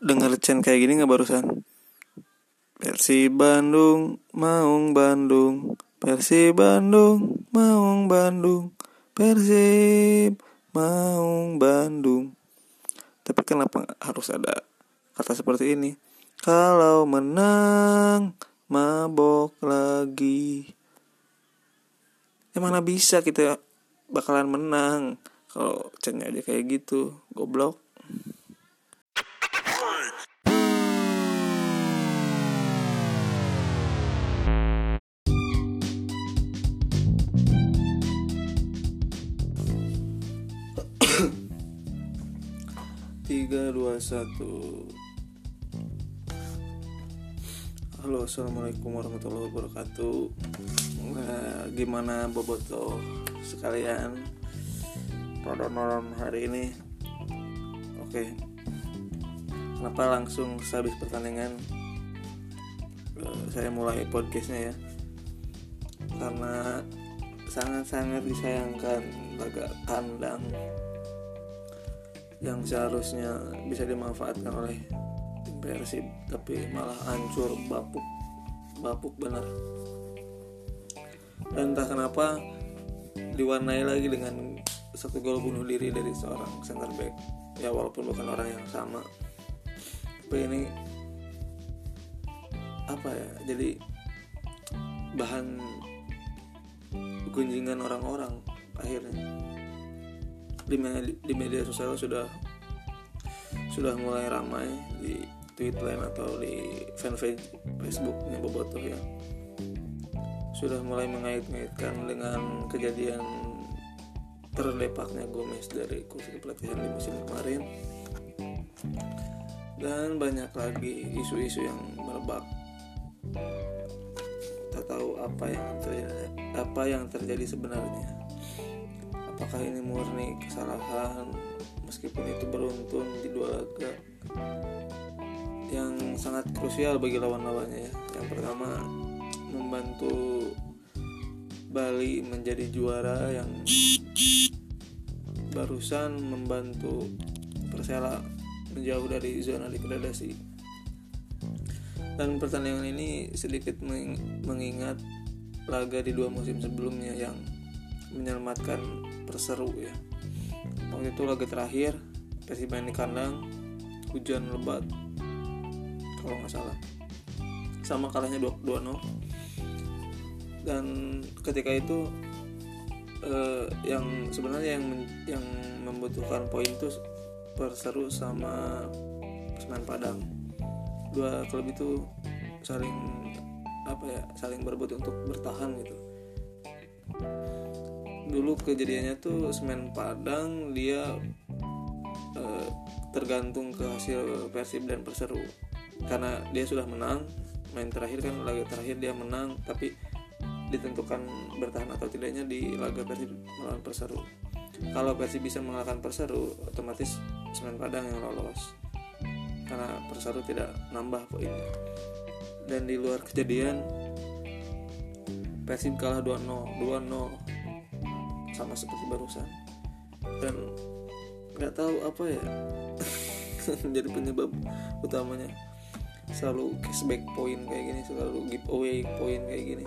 denger Chen kayak gini nggak barusan? Persib Bandung, Maung Bandung, Persib Bandung, Maung Bandung, Persib Maung Bandung. Tapi kenapa harus ada kata seperti ini? Kalau menang, mabok lagi. Ya mana bisa kita bakalan menang kalau cennya aja kayak gitu, goblok. Tiga dua satu. Halo assalamualaikum warahmatullahi wabarakatuh. Gimana boboto sekalian? Rodon-rodon hari ini. Oke. Kenapa langsung sehabis pertandingan? Uh, Saya mulai podcastnya ya. Karena sangat-sangat disayangkan laga kandang yang seharusnya bisa dimanfaatkan oleh tim Persib tapi malah hancur bapuk bapuk benar. Dan entah kenapa diwarnai lagi dengan satu gol bunuh diri dari seorang center back. Ya walaupun bukan orang yang sama. Tapi ini apa ya jadi bahan gunjingan orang-orang akhirnya di, di media sosial sudah sudah mulai ramai di Twitter atau di fanpage Facebooknya Bobotoh ya. Sudah mulai mengait-ngaitkan dengan kejadian terlepaknya Gomez dari kursi pelatihan di musim kemarin. Dan banyak lagi isu-isu yang merebak. Tak tahu apa yang terjadi apa yang terjadi sebenarnya apakah ini murni kesalahan meskipun itu beruntun di dua laga yang sangat krusial bagi lawan-lawannya ya? Yang pertama membantu Bali menjadi juara yang barusan membantu Persela menjauh dari zona degradasi. Dan pertandingan ini sedikit mengingat laga di dua musim sebelumnya yang menyelamatkan perseru ya. Waktu itu laga terakhir Persib main di kandang hujan lebat kalau nggak salah. Sama kalahnya 2-0 dan ketika itu eh, yang sebenarnya yang yang membutuhkan poin itu perseru sama Semen Padang. Dua klub itu saling apa ya saling berebut untuk bertahan gitu dulu kejadiannya tuh semen Padang dia uh, tergantung ke hasil Persib dan Perseru. Karena dia sudah menang main terakhir kan laga terakhir dia menang tapi ditentukan bertahan atau tidaknya di laga Persib melawan Perseru. Kalau Persib bisa mengalahkan Perseru otomatis semen Padang yang lolos. Karena Perseru tidak nambah poinnya dan di luar kejadian Persib kalah 2-0 2-0 sama seperti barusan. Dan nggak tahu apa ya. Jadi penyebab utamanya. Selalu cashback point kayak gini selalu giveaway point kayak gini.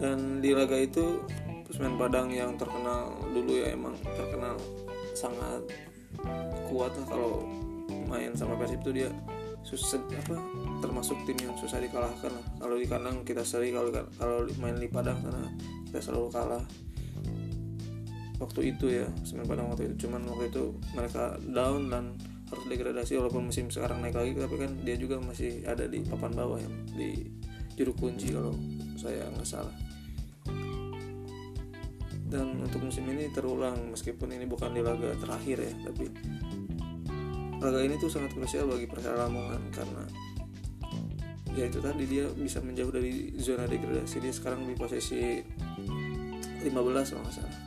Dan di laga itu Pusmen Padang yang terkenal dulu ya emang terkenal sangat kuat lah kalau main sama Persib itu dia susah apa termasuk tim yang susah dikalahkan lah. Kalau di kandang kita seri kalau kalau main di padang sana kita selalu kalah. Waktu itu ya Semen Padang waktu itu. Cuman waktu itu mereka down dan harus degradasi walaupun musim sekarang naik lagi tapi kan dia juga masih ada di papan bawah yang di juru kunci kalau saya nggak salah. Dan untuk musim ini terulang meskipun ini bukan di laga terakhir ya tapi laga ini tuh sangat krusial bagi Persela Lamongan karena ya itu tadi dia bisa menjauh dari zona degradasi. Dia sekarang di posisi 15 kalau nggak salah.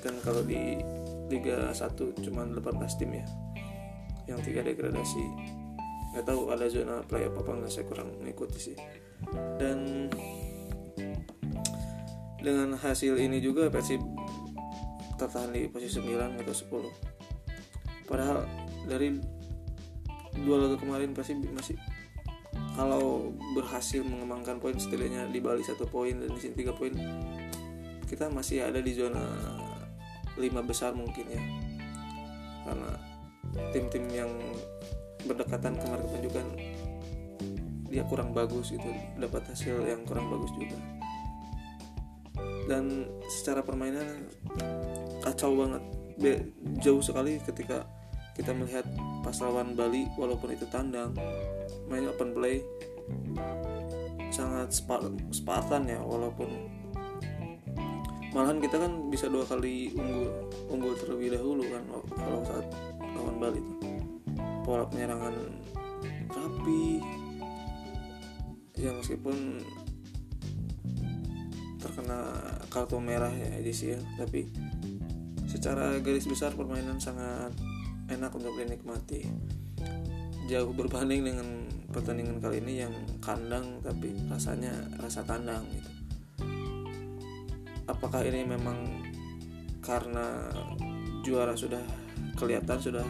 Kan kalau di Liga 1 cuma 18 tim ya. Yang tiga degradasi. Nggak tahu ada zona play apa nggak saya kurang mengikuti sih. Dan dengan hasil ini juga Persib tertahan di posisi 9 atau 10 padahal dari dua laga kemarin pasti masih kalau berhasil mengembangkan poin setidaknya di Bali satu poin dan di sini tiga poin kita masih ada di zona lima besar mungkin ya. Karena tim-tim yang berdekatan kemarin menunjukkan dia kurang bagus itu dapat hasil yang kurang bagus juga. Dan secara permainan kacau banget. Jauh sekali ketika kita melihat pas lawan Bali walaupun itu tandang main open play sangat Spartan ya walaupun malahan kita kan bisa dua kali unggul unggul terlebih dahulu kan kalau saat lawan Bali itu. Pola penyerangan rapi ya meskipun terkena kartu merah ya edisi ya tapi secara garis besar permainan sangat enak untuk dinikmati. Jauh berbanding dengan pertandingan kali ini yang kandang tapi rasanya rasa tandang gitu. Apakah ini memang karena juara sudah kelihatan sudah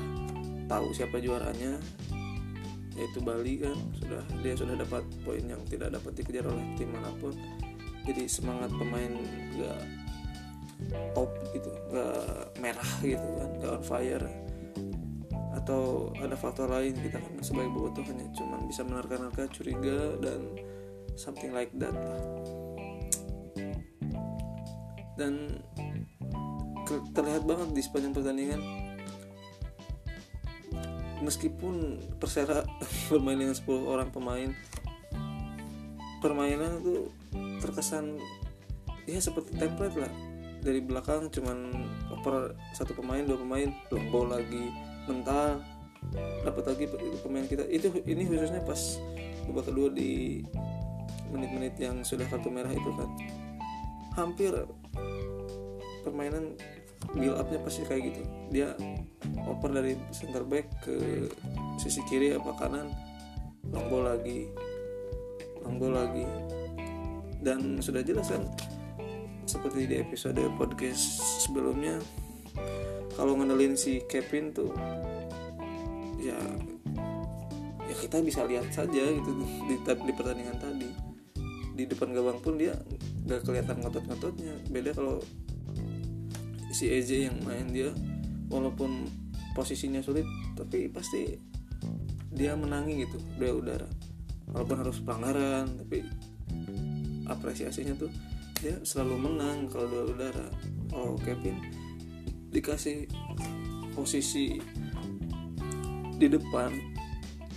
tahu siapa juaranya yaitu Bali kan sudah dia sudah dapat poin yang tidak dapat dikejar oleh tim mana pun. Jadi semangat pemain gak top gitu gak merah gitu kan gak on fire atau ada faktor lain kita kan sebagai bobotoh hanya cuman bisa menerka-nerka curiga dan something like that lah. Dan terlihat banget di sepanjang pertandingan. Meskipun Persera bermain dengan 10 orang pemain permainan itu terkesan ya seperti template lah. Dari belakang cuman oper satu pemain dua pemain long ball lagi mental dapat lagi pemain kita. Itu ini khususnya pas babak kedua di menit-menit yang sudah kartu merah itu kan. Hampir permainan build upnya pasti kayak gitu. Dia oper dari center back ke sisi kiri apa kanan long ball lagi long ball lagi. Dan sudah jelas kan seperti di episode podcast sebelumnya kalau ngandelin si Kevin tuh ya ya kita bisa lihat saja gitu di, di pertandingan tadi. Di depan gawang pun dia gak kelihatan ngotot-ngototnya. Beda kalau si EJ yang main dia walaupun posisinya sulit tapi pasti dia menangi gitu dia udara. Walaupun harus pelanggaran tapi apresiasinya tuh dia selalu menang kalau dia udara. Oh Kevin dikasih posisi di depan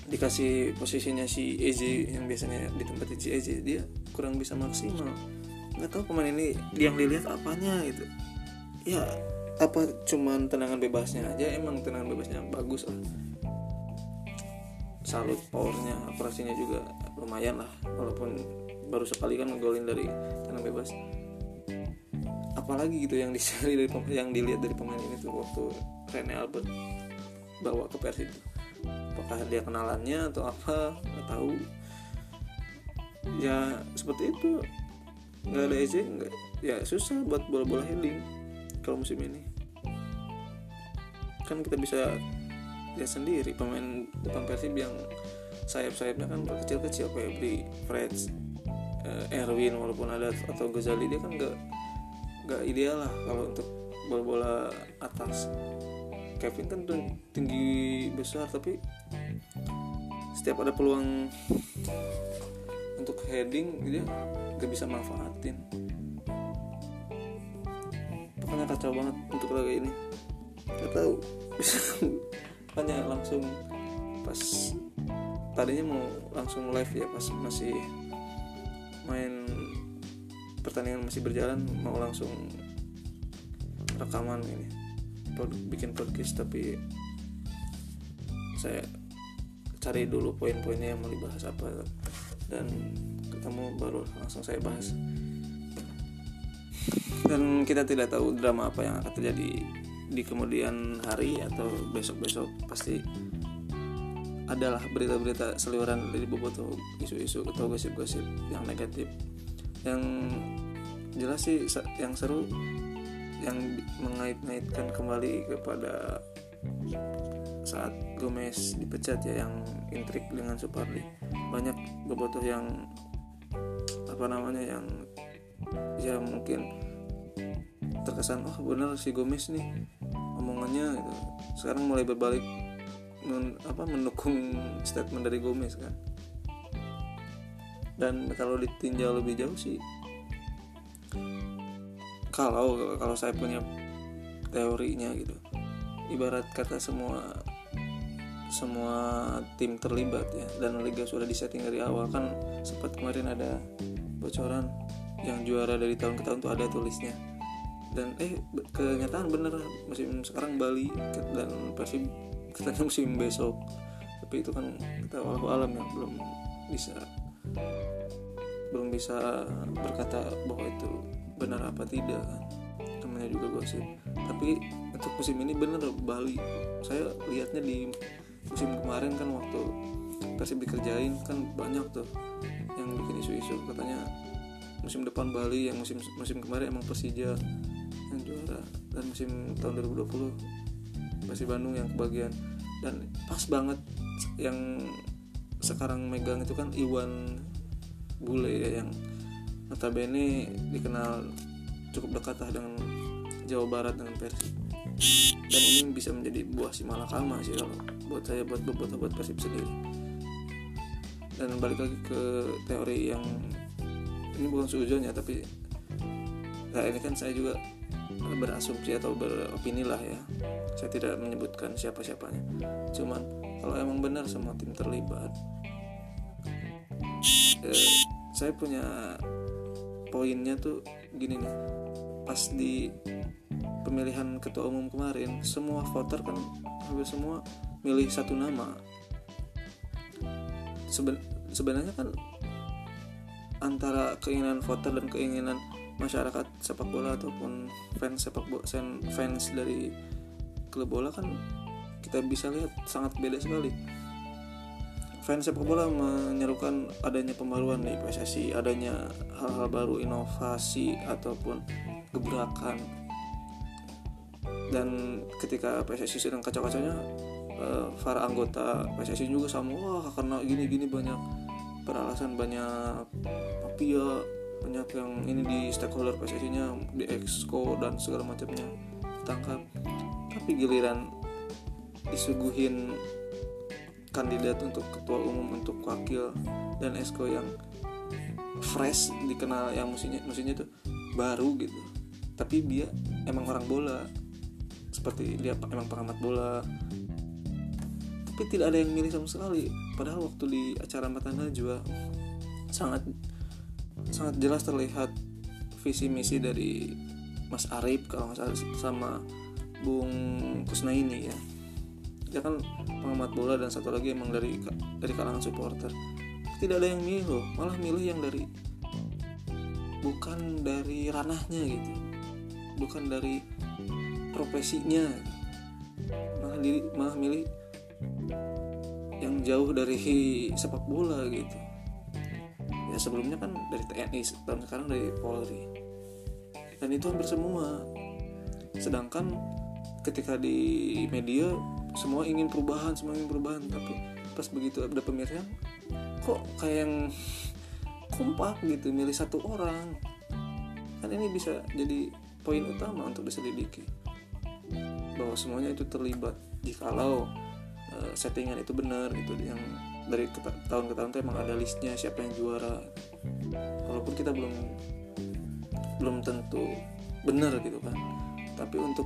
dikasih posisinya si EJ yang biasanya ditempatin si EJ dia kurang bisa maksimal. Nggak tahu pemain ini yang dilihat apanya gitu. Ya apa cuman tendangan bebasnya aja emang tendangan bebasnya bagus lah. Salut powernya operasinya juga lumayan lah walaupun baru sekali kan ngegolin dari tendangan bebas apalagi gitu yang dicari dari yang dilihat dari pemain ini tuh waktu Rene Albert bawa ke Persib apakah dia kenalannya atau apa? Nggak tahu. Ya seperti itu. Nggak ada EJ nggak ya susah buat bola-bola heading kalau musim ini. Kan kita bisa lihat sendiri pemain depan Persib yang sayap-sayapnya kan kecil-kecil kayak beli Freds eh, Erwin walaupun ada atau Ghazali dia kan nggak gak ideal lah kalau untuk bola-bola atas. Kevin kan tinggi besar tapi setiap ada peluang untuk heading dia gak bisa manfaatin. Pokoknya kacau banget untuk laga ini. Gak tahu. Bisa hanya langsung pas tadinya mau langsung live ya pas masih main pertandingan masih berjalan mau langsung rekaman ini. Bikin podcast tapi saya cari dulu poin-poinnya yang mau dibahas apa. Dan ketemu baru langsung saya bahas. Dan kita tidak tahu drama apa yang akan terjadi di kemudian hari atau besok-besok. Pasti adalah berita-berita seliweran dari boboto isu-isu atau gosip-gosip yang negatif yang jelas sih yang seru yang mengait-ngaitkan kembali kepada saat Gomez dipecat ya yang intrik dengan Supardi. Banyak bobotoh yang apa namanya yang ya mungkin terkesan oh bener si Gomez nih omongannya gitu. Sekarang mulai berbalik men, apa mendukung statement dari Gomez kan dan kalau ditinjau lebih jauh sih kalau kalau saya punya teorinya gitu. Ibarat kata semua semua tim terlibat ya dan liga sudah disetting dari awal. Kan sempat kemarin ada bocoran yang juara dari tahun ke tahun tuh ada tulisnya dan eh kenyataan bener musim sekarang Bali dan pasti katanya musim besok. Tapi itu kan kita alam yang belum bisa belum bisa berkata bahwa itu benar apa tidak kan. Namanya juga gosip. Tapi untuk musim ini bener Bali. Saya lihatnya di musim kemarin kan waktu Persib dikerjain kan banyak tuh yang bikin isu-isu. Katanya musim depan Bali yang musim musim kemarin emang Persija yang juara. Dan musim tahun 2020 Persib Bandung yang kebagian. Dan pas banget yang sekarang megang itu kan Iwan Bule ya yang notabene dikenal cukup dekat lah dengan Jawa Barat dengan Persib dan ini bisa menjadi buah si malakama sih kalau buat saya buat buat buat Persib sendiri. Dan balik lagi ke teori yang ini bukan sujudnya tapi nah ini kan saya juga berasumsi atau beropini lah ya. Saya tidak menyebutkan siapa siapanya cuman kalau emang benar semua tim terlibat eh, saya punya poinnya tuh gini nih. Pas di pemilihan ketua umum kemarin semua voter kan hampir semua milih satu nama. Seben sebenarnya kan antara keinginan voter dan keinginan masyarakat sepak bola ataupun fans sepak bola fans dari klub bola kan kita bisa lihat sangat beda sekali. Fans sepak bola menyerukan adanya pembaruan di PSSI adanya hal-hal baru inovasi ataupun gebrakan. Dan ketika PSSI sedang kacau-kacaunya uh, para anggota PSSI juga sama wah karena gini-gini banyak beralasan banyak mafia banyak yang ini di stakeholder PSSI nya di exco dan segala macamnya ditangkap. Tapi giliran disuguhin kandidat untuk ketua umum untuk wakil dan esko yang fresh dikenal yang musinya musinya tuh baru gitu. Tapi dia emang orang bola. Seperti dia emang pengamat bola. Tapi tidak ada yang milih sama sekali. Padahal waktu di acara mata najwa sangat sangat jelas terlihat visi misi dari Mas Arif kalau nggak salah sama Bung Kusnaini ya dia kan pengamat bola dan satu lagi emang dari dari kalangan supporter. Tidak ada yang milih loh malah milih yang dari bukan dari ranahnya gitu. Bukan dari profesinya. Malah diri malah milih yang jauh dari sepak bola gitu. Ya sebelumnya kan dari TNI tahun sekarang dari Polri. Dan itu hampir semua. Sedangkan ketika di media semua ingin perubahan semua ingin perubahan. Tapi pas begitu ada pemilihan kok kayak yang kompak gitu milih satu orang. Kan ini bisa jadi poin utama untuk diselidiki. Bahwa semuanya itu terlibat jikalau uh, settingan itu benar gitu. Yang dari tahun ke tahun itu emang ada listnya siapa yang juara. Walaupun kita belum belum tentu benar gitu kan. Tapi untuk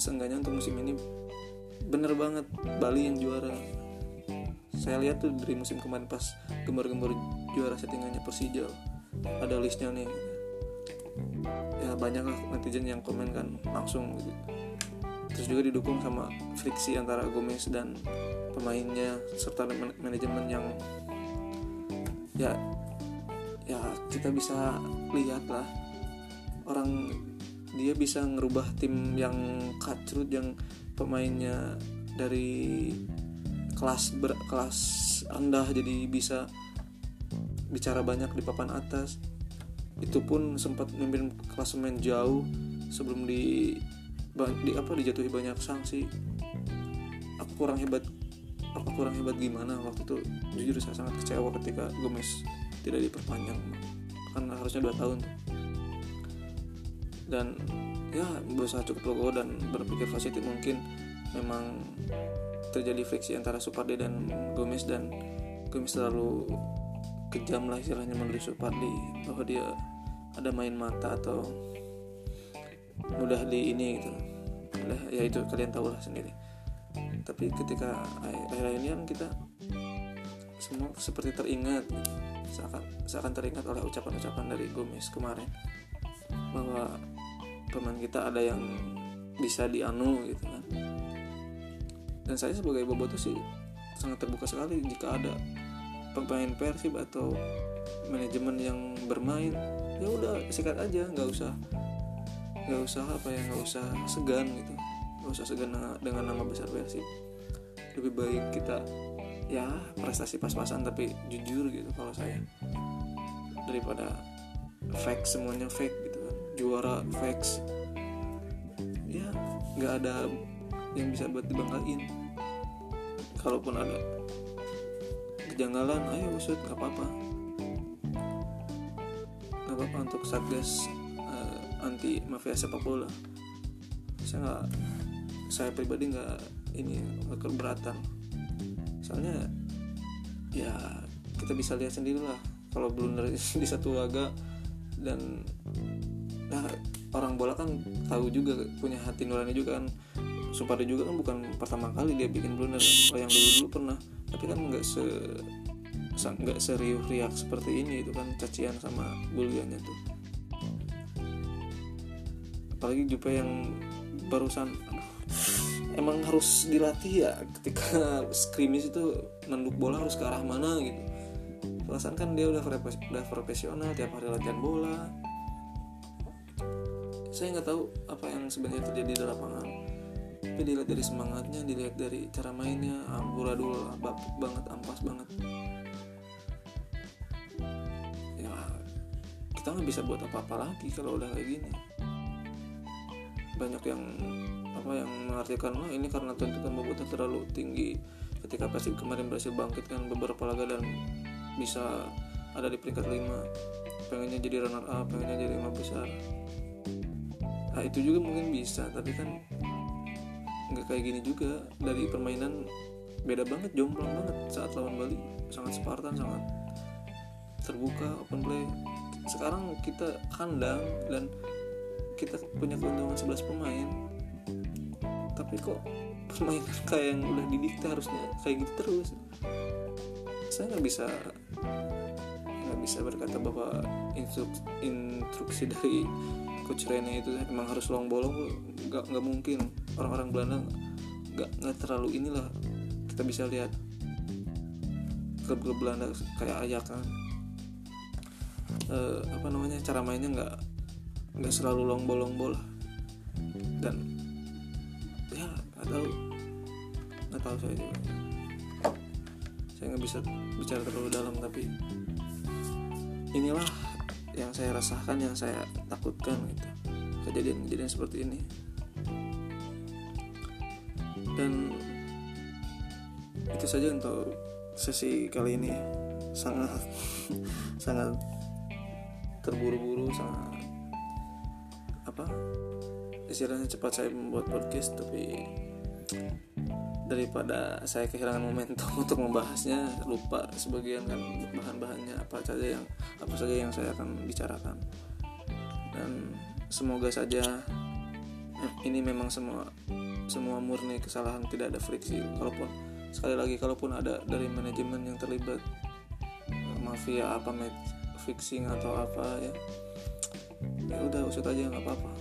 seenggaknya untuk musim ini bener banget Bali yang juara. Saya lihat tuh dari musim kemarin pas gembar-gembar juara settingannya Persija. Ada listnya nih. Ya banyak lah netizen yang komen kan langsung gitu. Terus juga didukung sama friksi antara Gomez dan pemainnya serta manajemen yang ya ya kita bisa lihat lah. Orang dia bisa ngerubah tim yang kacrut yang pemainnya dari kelas ber, kelas rendah jadi bisa bicara banyak di papan atas. Itu pun sempat memimpin klasemen jauh sebelum di di apa dijatuhi banyak sanksi. Aku kurang hebat apa kurang hebat gimana? Waktu itu jujur saya sangat kecewa ketika Gomez tidak diperpanjang kan harusnya dua tahun dan ya berusaha cukup logo dan berpikir positif mungkin memang terjadi friksi antara Supardi dan Gomez dan Gomez terlalu kejam lah istilahnya menulis Supardi bahwa dia ada main mata atau mudah di ini gitu. Udah ya itu kalian tahu lah sendiri. Tapi ketika akhir-akhir ini kan kita semua seperti teringat seakan seakan teringat oleh ucapan-ucapan dari Gomez kemarin bahwa pemain kita ada yang bisa dianu gitu kan. Dan saya sebagai boboto sih sangat terbuka sekali jika ada pemain Persib atau manajemen yang bermain ya udah sikat aja nggak usah nggak usah apa ya nggak usah segan gitu. Nggak usah segan dengan nama besar Persib. Lebih baik kita ya prestasi pas-pasan tapi jujur gitu kalau saya. Daripada fake semuanya fake juara fake ya nggak ada yang bisa buat dibanggain. Kalaupun ada kejanggalan ayo usut nggak apa-apa. Nggak apa-apa untuk satgas anti mafia sepak bola. Saya nggak saya pribadi nggak ini keberatan. Soalnya ya kita bisa lihat sendiri lah kalau blunder di satu laga dan nah orang bola kan tahu juga punya hati nurani juga kan. Supardi juga kan bukan pertama kali dia bikin blunder. Yang dulu dulu pernah. Tapi kan nggak se nggak serius riak seperti ini itu kan cacian sama buliannya tuh. Apalagi Jupe yang barusan emang harus dilatih ya ketika skrimis itu nenduk bola harus ke arah mana gitu. Perasaan kan dia udah profesional tiap hari latihan bola saya nggak tahu apa yang sebenarnya terjadi di lapangan. Tapi dilihat dari semangatnya dilihat dari cara mainnya amburadul banget ampas banget. Ya kita nggak bisa buat apa-apa lagi kalau udah kayak gini. Banyak yang apa yang mengartikan wah ini karena tuntutan bobotnya terlalu tinggi. Ketika Persib kemarin berhasil bangkitkan beberapa laga dan bisa ada di peringkat 5 pengennya jadi runner up pengennya jadi lima besar nah itu juga mungkin bisa tapi kan nggak kayak gini juga. Dari permainan beda banget jomplang banget saat lawan Bali. Sangat Spartan sangat terbuka open play. Sekarang kita kandang dan kita punya keuntungan 11 pemain. Tapi kok pemain kayak yang udah didikte harusnya kayak gitu terus? Saya nggak bisa nggak bisa berkata bahwa instruk, instruksi dari coach Rene itu emang harus long bolong nggak nggak mungkin. Orang-orang Belanda nggak nggak terlalu inilah kita bisa lihat. Klub-klub Belanda kayak Ajax kan. E, apa namanya cara mainnya nggak nggak selalu long bolong bola. Dan ya nggak tahu. Nggak tahu saya juga. Saya nggak bisa bicara terlalu dalam tapi inilah yang saya rasakan yang saya takutkan gitu. Kejadian-kejadian seperti ini. Dan itu saja untuk sesi kali ini. Sangat sangat terburu-buru sangat apa istilahnya cepat saya membuat podcast tapi daripada saya kehilangan momentum untuk membahasnya lupa sebagian kan bahan-bahannya apa saja yang apa saja yang saya akan bicarakan. Dan semoga saja ini memang semua semua murni kesalahan tidak ada friksi. Kalaupun sekali lagi kalaupun ada dari manajemen yang terlibat mafia apa match fixing atau apa ya ya udah usut aja nggak apa-apa.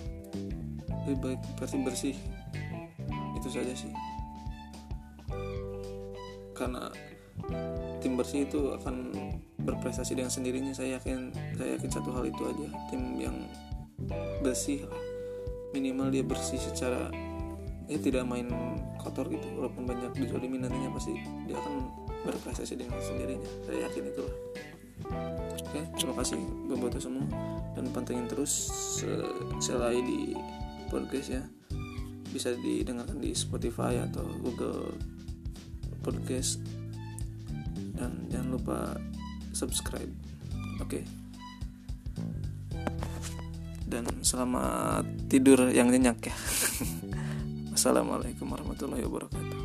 Lebih baik bersih. Itu saja sih karena tim bersih itu akan berprestasi dengan sendirinya. Saya yakin saya yakin satu hal itu aja. Tim yang bersih minimal dia bersih secara ya tidak main kotor gitu. Walaupun banyak dizolimi nantinya pasti dia akan berprestasi dengan sendirinya. Saya yakin itulah. Oke terima kasih buat semua. Dan pantengin terus selain di podcast ya. Bisa didengarkan di Spotify atau Google Podcast. Dan jangan lupa subscribe. Oke. Okay. dan selamat tidur yang nyenyak ya. Assalamualaikum warahmatullahi wabarakatuh